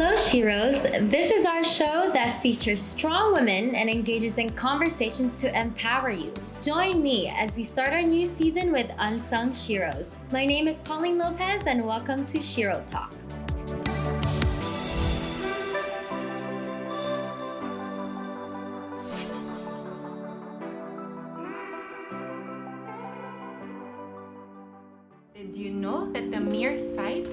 Hello, Sheroes. This is our show that features strong women and engages in conversations to empower you. Join me as we start our new season with Unsung Sheroes. My name is Pauline Lopez, and welcome to Shero Talk. Did you know that the mere sight,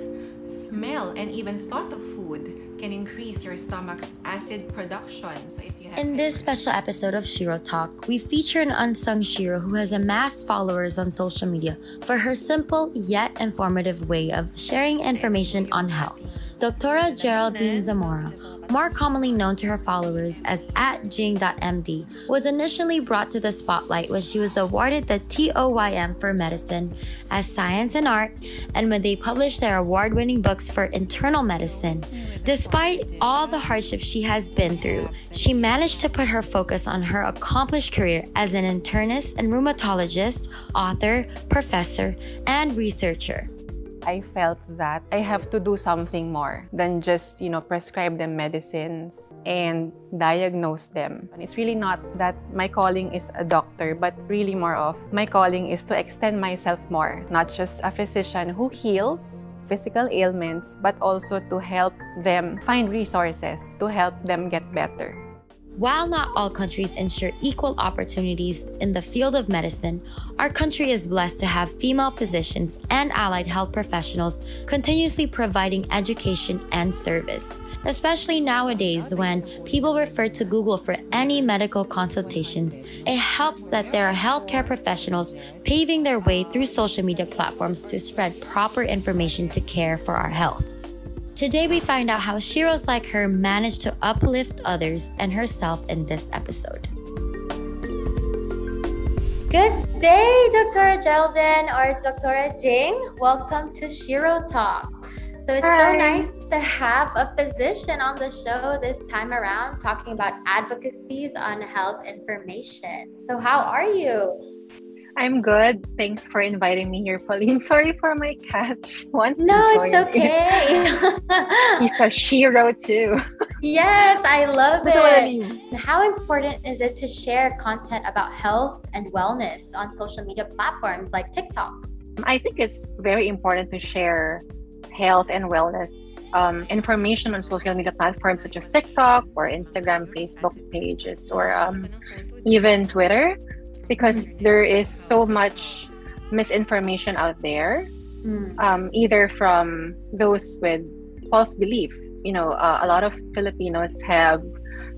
smell, and even thought of food can increase your stomach's acid production? So if you In this special episode of Shero Talk, we feature an unsung Shero who has amassed followers on social media for her simple yet informative way of sharing information on health. Dr. Geraldine Zamora, more commonly known to her followers as at Ging.md, was initially brought to the spotlight when she was awarded the TOYM for medicine as science and art, and when they published their award winning books for internal medicine. Despite all the hardships she has been through, she managed to put her focus on her accomplished career as an internist and rheumatologist, author, professor, and researcher. I felt that I have to do something more than just, you know, prescribe them medicines and diagnose them. And it's really not that my calling is a doctor, but really more of my calling is to extend myself more, not just a physician who heals physical ailments, but also to help them find resources to help them get better. While not all countries ensure equal opportunities in the field of medicine, our country is blessed to have female physicians and allied health professionals continuously providing education and service. Especially nowadays when people refer to Google for any medical consultations, it helps that there are healthcare professionals paving their way through social media platforms to spread proper information to care for our health. Today, we find out how Sheroes like her managed to uplift others and herself in this episode. Good day, Dr. Geraldine or Dr. Ging. Welcome to Shero Talk. So it's Hi. so nice to have a physician on the show this time around talking about advocacies on health information. So, how are you? I'm good. Thanks for inviting me here, Pauline. Sorry for my cat. She wants No, to it's join okay. He's a Shero too. yes, I love That's what I it. mean. How important is it to share content about health and wellness on social media platforms like TikTok? I think it's very important to share health and wellness um, information on social media platforms such as TikTok or Instagram, Facebook pages, or um, even Twitter, because there is so much misinformation out there. Mm. um, either from those with false beliefs. You know, uh, a lot of Filipinos have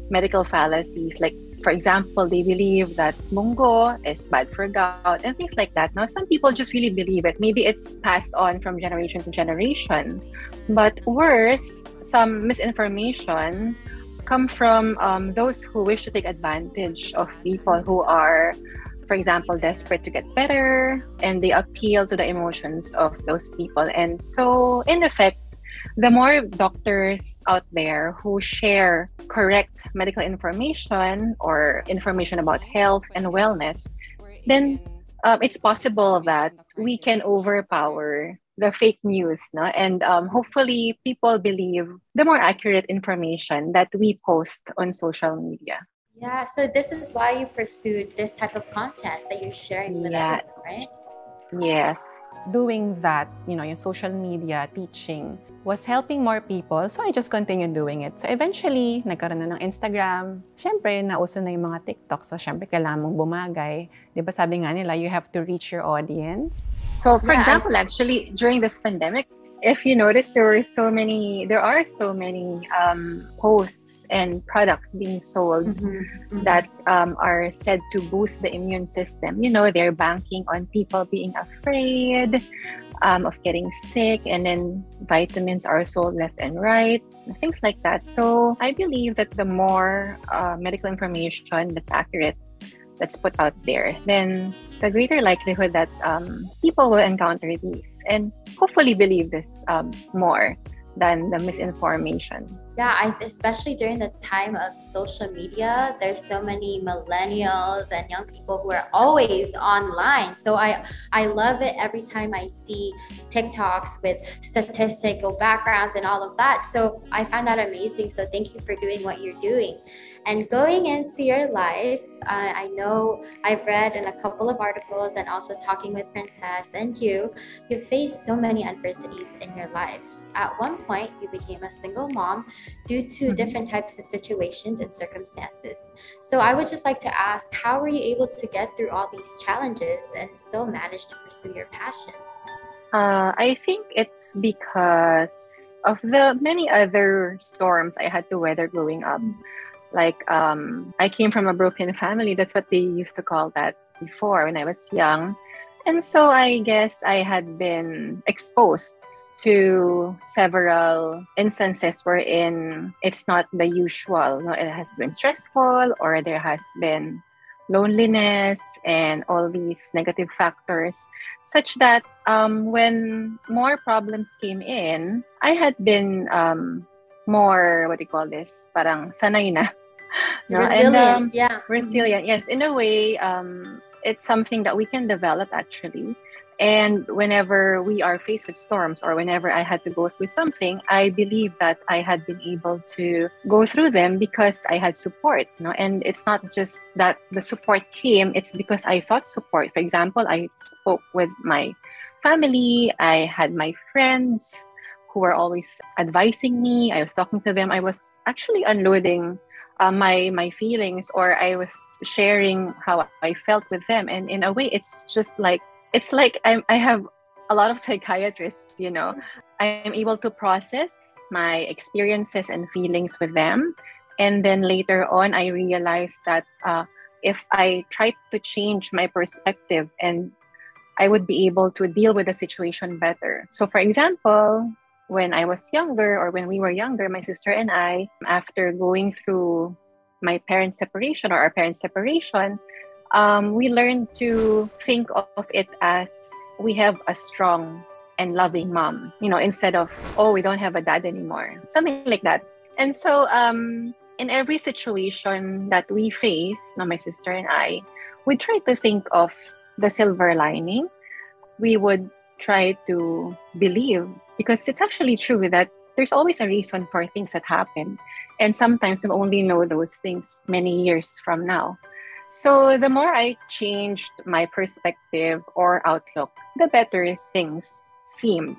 medical fallacies. Like, for example, they believe that mungo is bad for gout and things like that. Now, some people just really believe it. Maybe it's passed on from generation to generation. But worse, some misinformation come from um, those who wish to take advantage of people who are for example, desperate to get better, and they appeal to the emotions of those people. And so, in effect, the more doctors out there who share correct medical information or information about health and wellness, then um, it's possible that we can overpower the fake news, no? and um, hopefully people believe the more accurate information that we post on social media. Yeah, so this is why you pursued this type of content that you're sharing with Yeah. everyone, right? Yes. doing that, you know, your social media teaching was helping more people. So I just continued doing it. So eventually, nagkaroon na ng Instagram. Siyempre, nauso na yung mga TikTok. So siyempre, kailangan mong bumagay. Di ba sabi nga nila, you have to reach your audience. So, for Yeah, example, actually, during this pandemic, if you notice, there were so many, there are so many um, posts and products being sold Mm-hmm. that um, are said to boost the immune system. You know, they're banking on people being afraid um, of getting sick, and then vitamins are sold left and right, things like that. So, I believe that the more uh, medical information that's accurate that's put out there, then the greater likelihood that um, people will encounter these and hopefully believe this um, more than the misinformation. Yeah, I, especially during the time of social media, there's so many millennials and young people who are always online. So I I love it every time I see TikToks with statistical backgrounds and all of that. So I find that amazing. So thank you for doing what you're doing. And going into your life, uh, I know I've read in a couple of articles and also talking with Princess and you, you faced so many adversities in your life. At one point, you became a single mom due to mm-hmm. different types of situations and circumstances. So I would just like to ask, how were you able to get through all these challenges and still manage to pursue your passions? Uh, I think it's because of the many other storms I had to weather growing up. Like um, I came from a broken family. That's what they used to call that before when I was young. And so I guess I had been exposed to several instances wherein it's not the usual. Know, it has been stressful or there has been loneliness and all these negative factors, such that um, when more problems came in, I had been um, more what do you call this parang sanay na no? resilient and, um, yeah resilient yes in a way um, it's something that we can develop actually and whenever we are faced with storms or whenever I had to go through something, I believe that I had been able to go through them because I had support. You know? And it's not just that the support came, it's because I sought support. For example, I spoke with my family, I had my friends, who were always advising me. I was talking to them. I was actually unloading uh, my my feelings, or I was sharing how I felt with them. And in a way, it's just like it's like I'm, I have a lot of psychiatrists. You know, I am able to process my experiences and feelings with them, and then later on, I realized that uh, if I tried to change my perspective and I would be able to deal with the situation better. So, for example, when I was younger or when we were younger, my sister and I, after going through my parents' separation or our parents' separation, um, we learned to think of it as we have a strong and loving mom, you know, instead of, oh, we don't have a dad anymore, something like that. And so, um, in every situation that we face, now my sister and I, we try to think of the silver lining. We would try to believe because it's actually true that there's always a reason for things that happen. And sometimes we only know those things many years from now. So the more I changed my perspective or outlook, the better things seemed.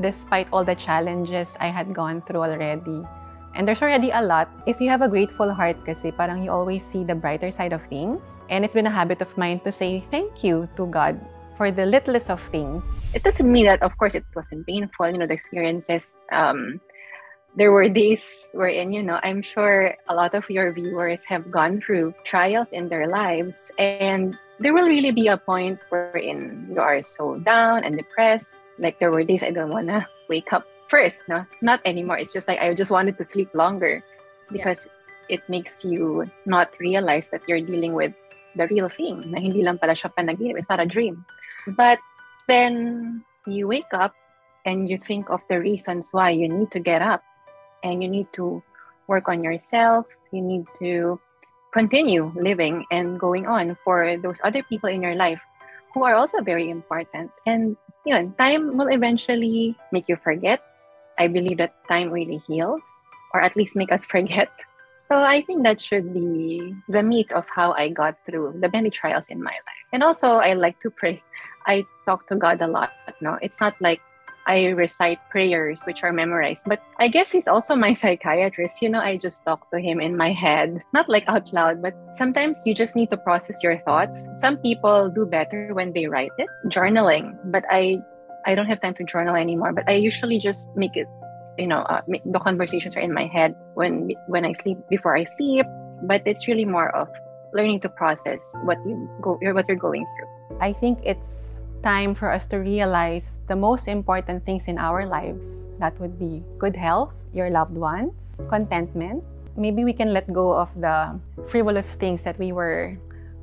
Despite all the challenges I had gone through already, and there's already a lot. If you have a grateful heart kasi parang you always see the brighter side of things. And it's been a habit of mine to say thank you to God for the littlest of things. It doesn't mean that, of course, it wasn't painful. You know, the experiences. Um, there were days wherein, you know, I'm sure a lot of your viewers have gone through trials in their lives, and there will really be a point wherein you are so down and depressed. Like there were days I don't wanna wake up first. No, not anymore. It's just like I just wanted to sleep longer because yeah. it makes you not realize that you're dealing with the real thing. Na hindi lang pala siya panaginip. It's not a dream. But then you wake up and you think of the reasons why you need to get up and you need to work on yourself. You need to continue living and going on for those other people in your life who are also very important. And yun, time will eventually make you forget. I believe that time really heals, or at least make us forget so I think that should be the meat of how I got through the many trials in my life. And also I like to pray. I talk to God a lot. No, it's not like I recite prayers which are memorized, but I guess he's also my psychiatrist. You know, I just talk to him in my head, not like out loud, but sometimes you just need to process your thoughts. Some people do better when they write it, journaling, but I I don't have time to journal anymore, but I usually just make it you know uh, the conversations are in my head when when I sleep before I sleep but it's really more of learning to process what you go what you're going through. I think it's time for us to realize the most important things in our lives. That would be good health your loved ones contentment. Maybe we can let go of the frivolous things that we were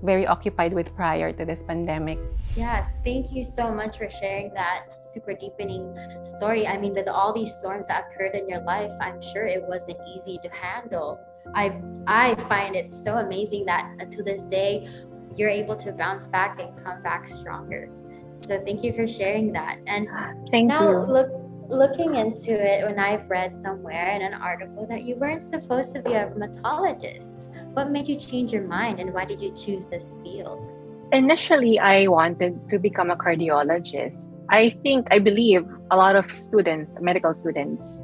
very occupied with prior to this pandemic. Yeah, thank you so much for sharing that super deepening story. I mean, with all these storms that occurred in your life, I'm sure it wasn't easy to handle. I I find it so amazing that to this day you're able to bounce back and come back stronger. So thank you for sharing that. And Thank now you. look looking into it when I've read somewhere in an article that you weren't supposed to be a rheumatologist. What made you change your mind and why did you choose this field? Initially, I wanted to become a cardiologist. I think, I believe a lot of students, medical students,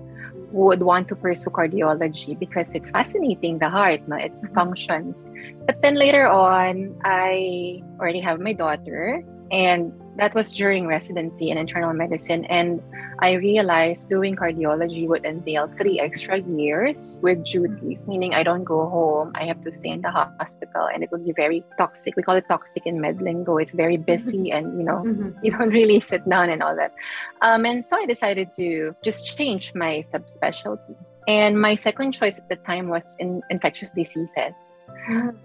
would want to pursue cardiology because it's fascinating, the heart, no? its mm-hmm. functions. But then later on, I already have my daughter, and that was during residency in internal medicine. And I realized doing cardiology would entail three extra years with duties, meaning I don't go home. I have to stay in the hospital and it would be very toxic. We call it toxic in med lingo. It's very busy and, you know, you don't really sit down and all that. Um, and so I decided to just change my subspecialty. And my second choice at the time was in infectious diseases.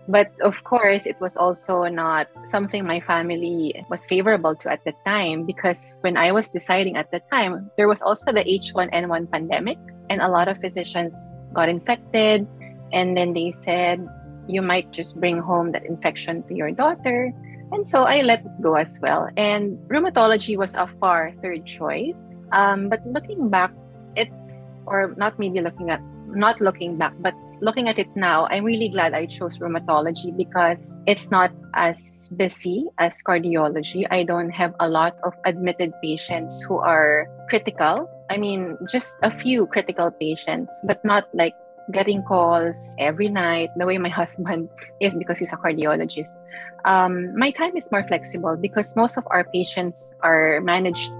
But of course, it was also not something my family was favorable to at the time because when I was deciding at the time, there was also the H1N1 pandemic, and a lot of physicians got infected. And then they said, you might just bring home that infection to your daughter. And so I let it go as well. And rheumatology was a far third choice. Um, but looking back, it's, or not maybe looking at, not looking back, but looking at it now, I'm really glad I chose rheumatology because it's not as busy as cardiology. I don't have a lot of admitted patients who are critical. I mean, just a few critical patients, but not like getting calls every night the way my husband is because he's a cardiologist. Um, my time is more flexible because most of our patients are managed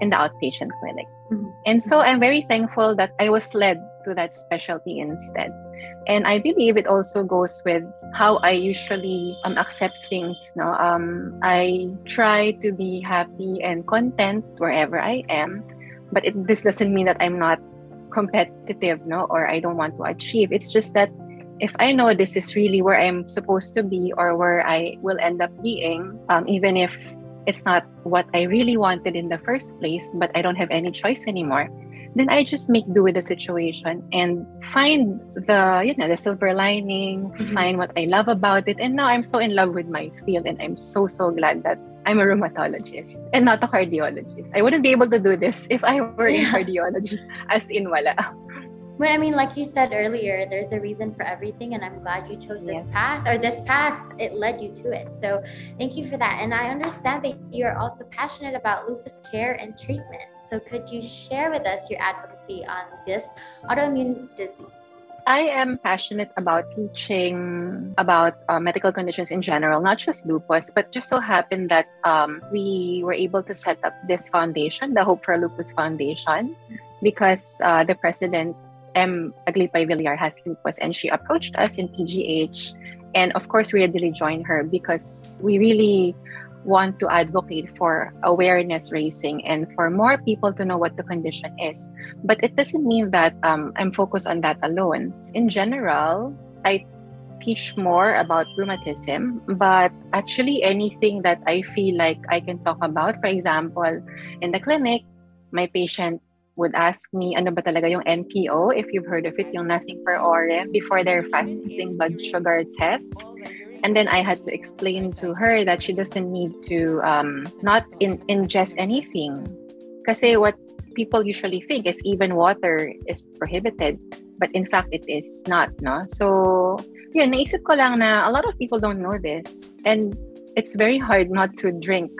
in the outpatient clinic. Mhm. And so I'm very thankful that I was led to that specialty instead. And I believe it also goes with how I usually um, accept things. No, um, I try to be happy and content wherever I am, but it, this doesn't mean that I'm not competitive, no, or I don't want to achieve. It's just that if I know this is really where I'm supposed to be or where I will end up being, um, even if it's not what I really wanted in the first place, but I don't have any choice anymore, then I just make do with the situation and find the you know the silver lining, Mhm. find what I love about it. And now I'm so in love with my field, and I'm so so glad that I'm a rheumatologist and not a cardiologist. I wouldn't be able to do this if I were in Yeah. cardiology, as in wala. Well, I mean, like you said earlier, there's a reason for everything, and I'm glad you chose this Yes. path or this path. It led you to it. So, thank you for that. And I understand that you are also passionate about lupus care and treatment. So, could you share with us your advocacy on this autoimmune disease? I am passionate about teaching about uh, medical conditions in general, not just lupus, but just so happened that um, we were able to set up this foundation, the Hope for Lupus Foundation, because uh, the president, Em Aglipay Villar, has lupus, and she approached us in PGH. And of course, we readily joined her because we really want to advocate for awareness raising and for more people to know what the condition is. But it doesn't mean that um, I'm focused on that alone. In general, I teach more about rheumatism, but actually anything that I feel like I can talk about, for example, in the clinic, my patient would ask me, ano ba talaga yung NPO, if you've heard of it, yung nothing per ore, before their fasting blood sugar tests. And then I had to explain to her that she doesn't need to um, not in, ingest anything. Kasi what people usually think is even water is prohibited. But in fact, it is not, no? So, yun, naisip ko lang na a lot of people don't know this. And it's very hard not to drink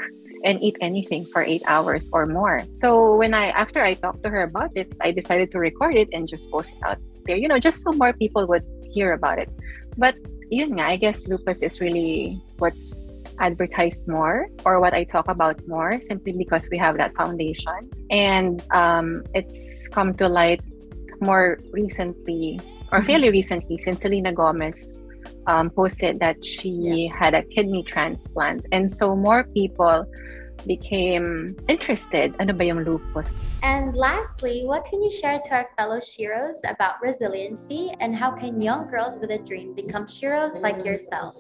and eat anything for eight hours or more. So when I, after I talked to her about it, I decided to record it and just post it out there, you know, just so more people would hear about it. But yun nga, I guess lupus is really what's advertised more or what I talk about more simply because we have that foundation. And um, it's come to light more recently or fairly recently since Selena Gomez um, posted that she had a kidney transplant. And so more people became interested. Ano ba yung lupus? And lastly, what can you share to our fellow Sheroes about resiliency and how can young girls with a dream become Sheroes like yourself?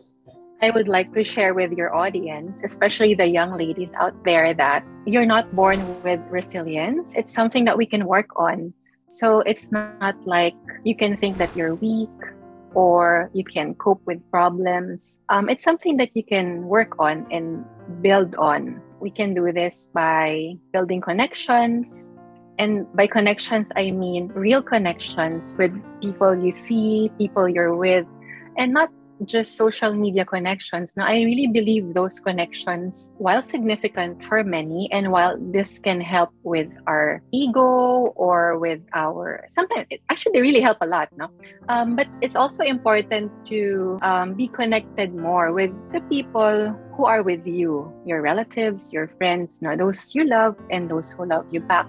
I would like to share with your audience, especially the young ladies out there, that you're not born with resilience. It's something that we can work on. So it's not like you can think that you're weak or you can cope with problems. Um, it's something that you can work on and build on. We can do this by building connections. And by connections, I mean real connections with people you see, people you're with, and not just social media connections. Now, I really believe those connections, while significant for many, and while this can help with our ego or with our sometimes actually they really help a lot, no. Um, but it's also important to um, be connected more with the people who are with you, your relatives, your friends, no, those you love, and those who love you back.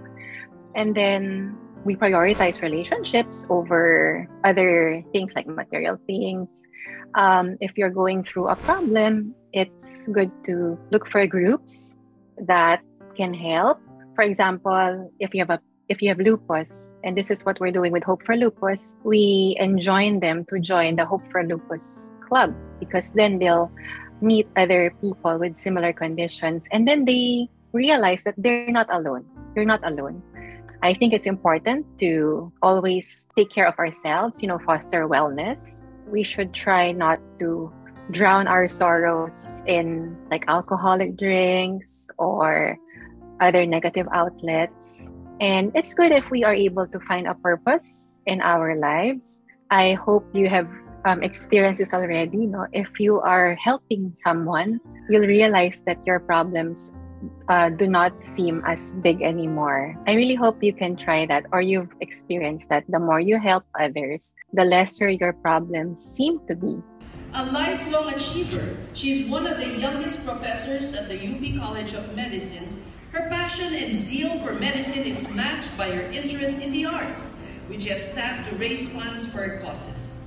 And then we prioritize relationships over other things like material things um, if you're going through a problem, it's good to look for groups that can help. For example, if you have a if you have lupus, and this is what we're doing with Hope for Lupus, we enjoin them to join the Hope for Lupus club because then they'll meet other people with similar conditions and then they realize that they're not alone. You're not alone. I think it's important to always take care of ourselves, you know, foster wellness we should try not to drown our sorrows in like alcoholic drinks or other negative outlets. And it's good if we are able to find a purpose in our lives. I hope you have um, experienced this already. No? If you are helping someone, you'll realize that your problems uh, do not seem as big anymore. I really hope you can try that or you've experienced that. The more you help others, the lesser your problems seem to be. A lifelong achiever, she is one of the youngest professors at the UP College of Medicine. Her passion and zeal for medicine is matched by her interest in the arts, which has tapped to raise funds for her causes.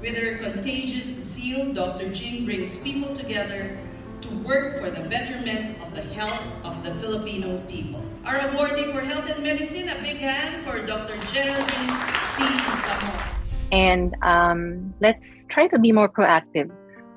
With her contagious zeal, Dr. Ging brings people together to work for the betterment of the health of the Filipino people. Our awardee for health and medicine, a big hand for Dr. Geraldine P. Zamora. And um, let's try to be more proactive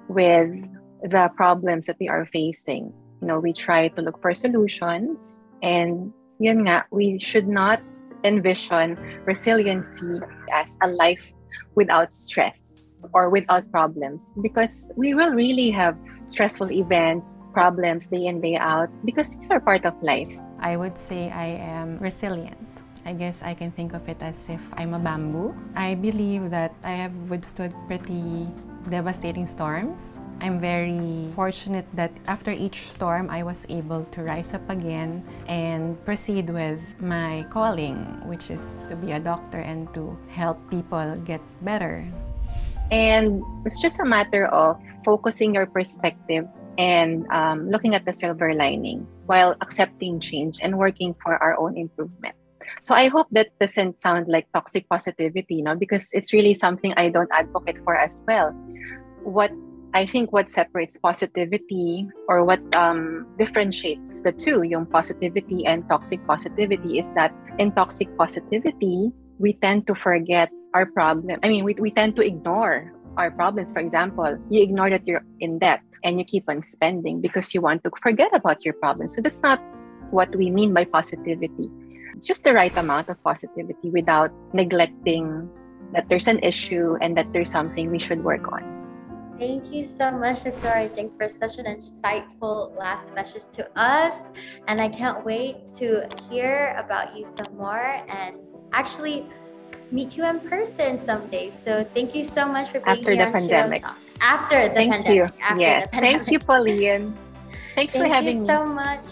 with the problems that we are facing. You know, we try to look for solutions and yun nga, we should not envision resiliency as a life without stress or without problems because we will really have stressful events, problems day in, day out because these are part of life. I would say I am resilient. I guess I can think of it as if I'm a bamboo. I believe that I have withstood pretty devastating storms. I'm very fortunate that after each storm, I was able to rise up again and proceed with my calling, which is to be a doctor and to help people get better. And it's just a matter of focusing your perspective and um, looking at the silver lining while accepting change and working for our own improvement. So I hope that doesn't sound like toxic positivity, you know, because it's really something I don't advocate for as well. What I think what separates positivity or what um, differentiates the two, yung positivity and toxic positivity, is that in toxic positivity, we tend to forget our problem. I mean, we, we tend to ignore our problems. For example, you ignore that you're in debt and you keep on spending because you want to forget about your problems. So that's not what we mean by positivity. It's just the right amount of positivity without neglecting that there's an issue and that there's something we should work on. Thank you so much, Dr. Ging, for such an insightful last message to us. And I can't wait to hear about you some more and actually meet you in person someday. So thank you so much for being After here the pandemic. After the thank pandemic. You. After yes. The pandemic. Thank you, Pauline. Thanks thank for having you me. so much.